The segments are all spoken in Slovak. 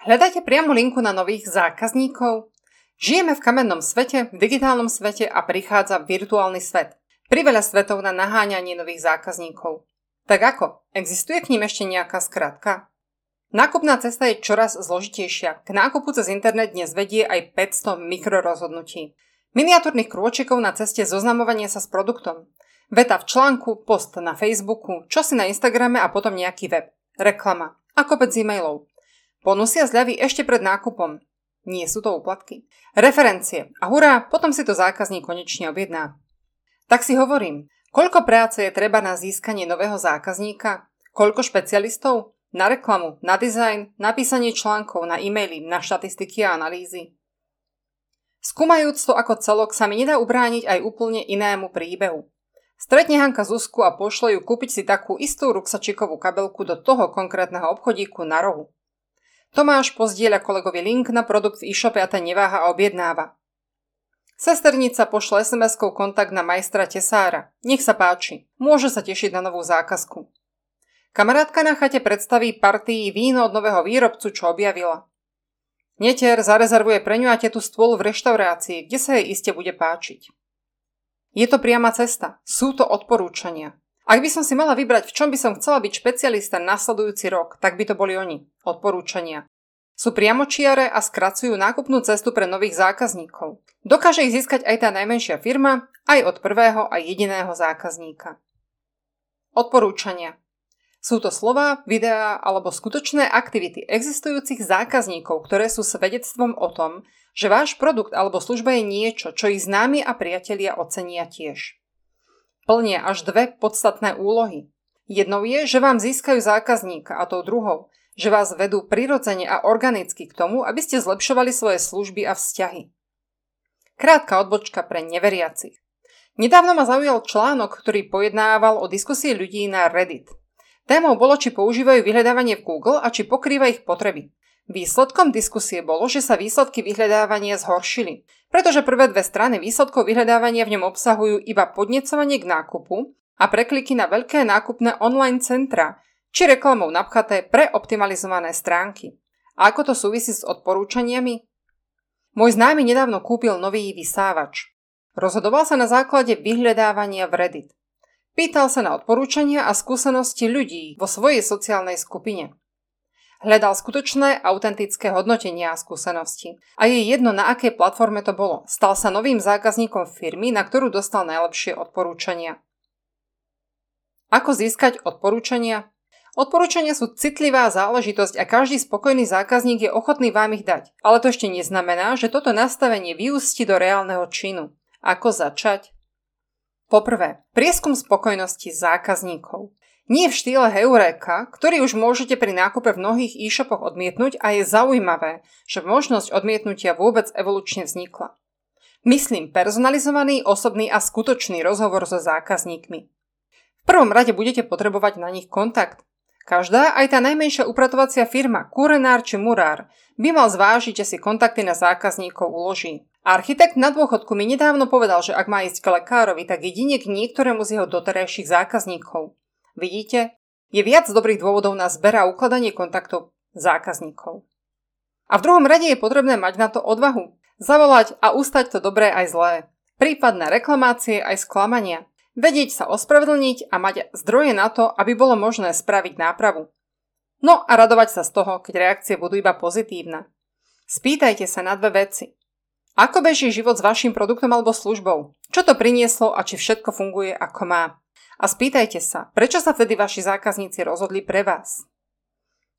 Hľadajte priamo linku na nových zákazníkov? Žijeme v kamennom svete, v digitálnom svete a prichádza virtuálny svet. Priveľa svetov na naháňanie nových zákazníkov. Tak ako? Existuje k ním ešte nejaká skratka? Nákupná cesta je čoraz zložitejšia. K nákupu cez internet dnes vedie aj 500 mikrorozhodnutí. Miniatúrnych krôčikov na ceste zoznamovania sa s produktom. Veta v článku, post na Facebooku, čo si na Instagrame a potom nejaký web. Reklama. A kopec e-mailov. Ponusia zľavy ešte pred nákupom. Nie sú to úplatky. Referencie. A hurá, potom si to zákazník konečne objedná. Tak si hovorím, koľko práce je treba na získanie nového zákazníka? Koľko špecialistov? Na reklamu, na dizajn, napísanie článkov, na e-maily, na štatistiky a analýzy. Skúmajúc to ako celok sa mi nedá ubrániť aj úplne inému príbehu. Stretne Hanka Zuzku a pošle ju kúpiť si takú istú ruksačikovú kabelku do toho konkrétneho obchodíku na rohu. Tomáš pozdieľa kolegovi link na produkt v e-shope a ten neváha a objednáva. Sesternica pošle SMS-kou kontakt na majstra Tesára. Nech sa páči. Môže sa tešiť na novú zákazku. Kamarátka na chate predstaví partii víno od nového výrobcu, čo objavila. Netier zarezervuje pre ňu a tetu stôl v reštaurácii, kde sa jej iste bude páčiť. Je to priama cesta. Sú to odporúčania. Ak by som si mala vybrať, v čom by som chcela byť špecialista nasledujúci rok, tak by to boli oni. Odporúčania. Sú priamočiare a skracujú nákupnú cestu pre nových zákazníkov. Dokáže ich získať aj tá najmenšia firma, aj od prvého a jediného zákazníka. Odporúčania. Sú to slova, videá alebo skutočné aktivity existujúcich zákazníkov, ktoré sú svedectvom o tom, že váš produkt alebo služba je niečo, čo ich známi a priatelia ocenia tiež plnia až dve podstatné úlohy. Jednou je, že vám získajú zákazníka a tou druhou, že vás vedú prirodzene a organicky k tomu, aby ste zlepšovali svoje služby a vzťahy. Krátka odbočka pre neveriacich. Nedávno ma zaujal článok, ktorý pojednával o diskusii ľudí na Reddit. Témou bolo, či používajú vyhľadávanie v Google a či pokrýva ich potreby. Výsledkom diskusie bolo, že sa výsledky vyhľadávania zhoršili, pretože prvé dve strany výsledkov vyhľadávania v ňom obsahujú iba podnecovanie k nákupu a prekliky na veľké nákupné online centra, či reklamou napchaté pre optimalizované stránky. A ako to súvisí s odporúčaniami? Môj známy nedávno kúpil nový vysávač. Rozhodoval sa na základe vyhľadávania v Reddit. Pýtal sa na odporúčania a skúsenosti ľudí vo svojej sociálnej skupine. Hľadal skutočné, autentické hodnotenia a skúsenosti. A je jedno, na akej platforme to bolo. Stal sa novým zákazníkom firmy, na ktorú dostal najlepšie odporúčania. Ako získať odporúčania? Odporúčania sú citlivá záležitosť a každý spokojný zákazník je ochotný vám ich dať. Ale to ešte neznamená, že toto nastavenie vyústi do reálneho činu. Ako začať? Poprvé, prieskum spokojnosti zákazníkov. Nie v štýle Heureka, ktorý už môžete pri nákupe v mnohých e-shopoch odmietnúť a je zaujímavé, že možnosť odmietnutia vôbec evolučne vznikla. Myslím personalizovaný, osobný a skutočný rozhovor so zákazníkmi. V prvom rade budete potrebovať na nich kontakt. Každá, aj tá najmenšia upratovacia firma, kurenár či murár, by mal zvážiť, že si kontakty na zákazníkov uloží. Architekt na dôchodku mi nedávno povedal, že ak má ísť k lekárovi, tak jedine k niektorému z jeho doterajších zákazníkov. Vidíte? Je viac dobrých dôvodov na zber a ukladanie kontaktov zákazníkov. A v druhom rade je potrebné mať na to odvahu. Zavolať a ustať to dobré aj zlé. Prípadné reklamácie aj sklamania. Vedieť sa ospravedlniť a mať zdroje na to, aby bolo možné spraviť nápravu. No a radovať sa z toho, keď reakcie budú iba pozitívne. Spýtajte sa na dve veci. Ako beží život s vašim produktom alebo službou? Čo to prinieslo a či všetko funguje ako má? A spýtajte sa, prečo sa vtedy vaši zákazníci rozhodli pre vás?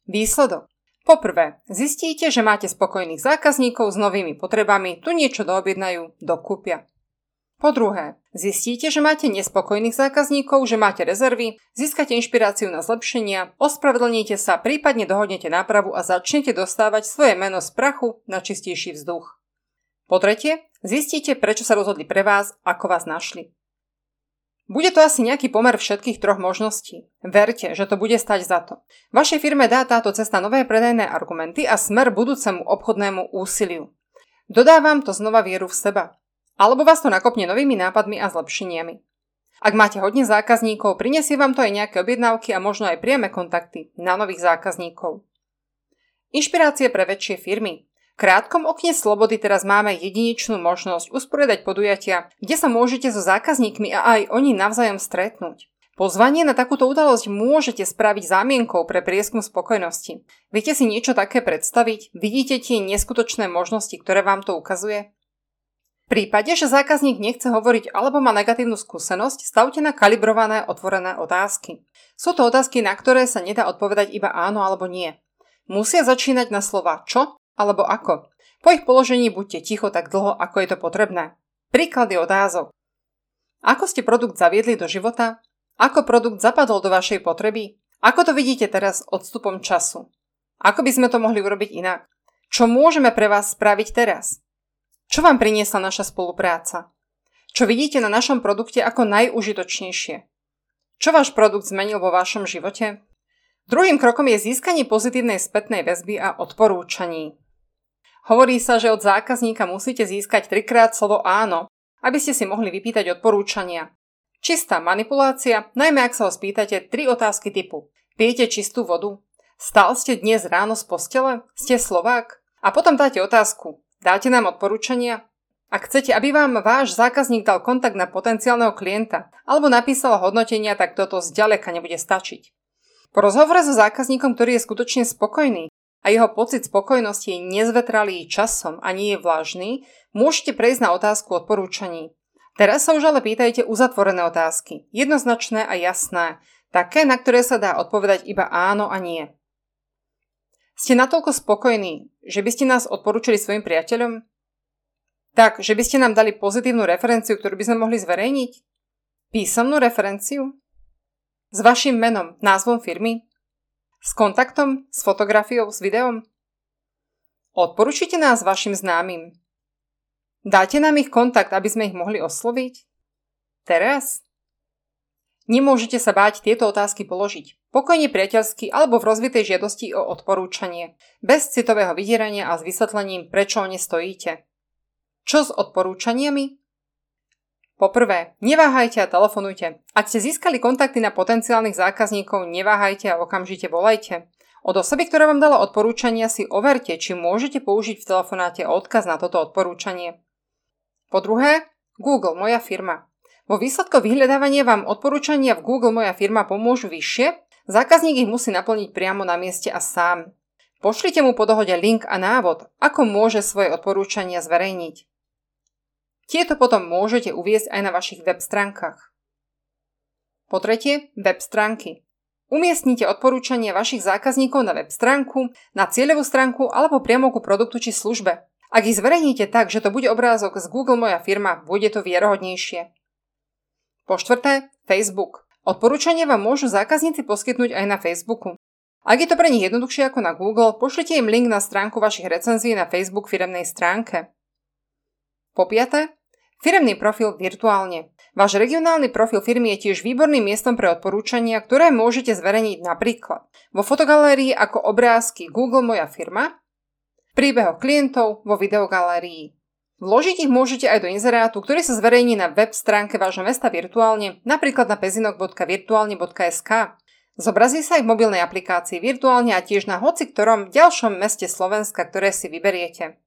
Výsledok. Poprvé, zistíte, že máte spokojných zákazníkov s novými potrebami, tu niečo doobjednajú, dokúpia. Po druhé, zistíte, že máte nespokojných zákazníkov, že máte rezervy, získate inšpiráciu na zlepšenia, ospravedlníte sa, prípadne dohodnete nápravu a začnete dostávať svoje meno z prachu na čistejší vzduch. Po tretie, zistíte, prečo sa rozhodli pre vás, ako vás našli. Bude to asi nejaký pomer všetkých troch možností. Verte, že to bude stať za to. Vašej firme dá táto cesta nové predajné argumenty a smer budúcemu obchodnému úsiliu. Dodávam to znova vieru v seba. Alebo vás to nakopne novými nápadmi a zlepšeniami. Ak máte hodne zákazníkov, prinesie vám to aj nejaké objednávky a možno aj priame kontakty na nových zákazníkov. Inšpirácie pre väčšie firmy. Krátkom okne slobody teraz máme jedinečnú možnosť usporiadať podujatia, kde sa môžete so zákazníkmi a aj oni navzájom stretnúť. Pozvanie na takúto udalosť môžete spraviť zámienkou pre prieskum spokojnosti. Viete si niečo také predstaviť? Vidíte tie neskutočné možnosti, ktoré vám to ukazuje? V prípade, že zákazník nechce hovoriť alebo má negatívnu skúsenosť, stavte na kalibrované otvorené otázky. Sú to otázky, na ktoré sa nedá odpovedať iba áno alebo nie. Musia začínať na slova čo alebo ako. Po ich položení buďte ticho tak dlho, ako je to potrebné. Príklady otázok. Ako ste produkt zaviedli do života? Ako produkt zapadol do vašej potreby? Ako to vidíte teraz odstupom času? Ako by sme to mohli urobiť inak? Čo môžeme pre vás spraviť teraz? Čo vám priniesla naša spolupráca? Čo vidíte na našom produkte ako najúžitočnejšie? Čo váš produkt zmenil vo vašom živote? Druhým krokom je získanie pozitívnej spätnej väzby a odporúčaní. Hovorí sa, že od zákazníka musíte získať trikrát slovo áno, aby ste si mohli vypýtať odporúčania. Čistá manipulácia, najmä ak sa ho spýtate tri otázky typu Pijete čistú vodu? Stal ste dnes ráno z postele? Ste Slovák? A potom dáte otázku Dáte nám odporúčania? Ak chcete, aby vám váš zákazník dal kontakt na potenciálneho klienta alebo napísal hodnotenia, tak toto zďaleka nebude stačiť. Po rozhovore so zákazníkom, ktorý je skutočne spokojný a jeho pocit spokojnosti je nezvetralý časom a nie je vlažný, môžete prejsť na otázku odporúčaní. Teraz sa už ale pýtajte uzatvorené otázky, jednoznačné a jasné, také, na ktoré sa dá odpovedať iba áno a nie. Ste natoľko spokojní, že by ste nás odporúčili svojim priateľom? Tak, že by ste nám dali pozitívnu referenciu, ktorú by sme mohli zverejniť? Písomnú referenciu? S vašim menom, názvom firmy? S kontaktom? S fotografiou? S videom? Odporúčite nás vašim známym. Dáte nám ich kontakt, aby sme ich mohli osloviť? Teraz? Nemôžete sa báť tieto otázky položiť. Pokojne priateľsky alebo v rozvitej žiadosti o odporúčanie. Bez citového vydierania a s vysvetlením, prečo o ne stojíte. Čo s odporúčaniami? Poprvé, neváhajte a telefonujte. Ak ste získali kontakty na potenciálnych zákazníkov, neváhajte a okamžite volajte. Od osoby, ktorá vám dala odporúčania, si overte, či môžete použiť v telefonáte odkaz na toto odporúčanie. Po druhé, Google, moja firma. Vo výsledku vyhľadávania vám odporúčania v Google Moja firma pomôžu vyššie, zákazník ich musí naplniť priamo na mieste a sám. Pošlite mu po dohode link a návod, ako môže svoje odporúčania zverejniť. Tieto potom môžete uviezť aj na vašich web stránkach. Po tretie, web stránky. Umiestnite odporúčania vašich zákazníkov na web stránku, na cieľovú stránku alebo priamo ku produktu či službe. Ak ich zverejníte tak, že to bude obrázok z Google Moja firma, bude to vierohodnejšie. Po štvrté, Facebook. Odporúčania vám môžu zákazníci poskytnúť aj na Facebooku. Ak je to pre nich jednoduchšie ako na Google, pošlite im link na stránku vašich recenzií na Facebook firemnej stránke. Po piaté, firemný profil virtuálne. Váš regionálny profil firmy je tiež výborným miestom pre odporúčania, ktoré môžete zverejniť napríklad vo fotogalérii ako obrázky Google Moja firma, príbeho klientov vo videogalérii. Vložiť ich môžete aj do inzerátu, ktorý sa zverejní na web stránke vášho mesta virtuálne, napríklad na pezinok.virtuálne.sk. Zobrazí sa aj v mobilnej aplikácii virtuálne a tiež na hoci ktorom ďalšom meste Slovenska, ktoré si vyberiete.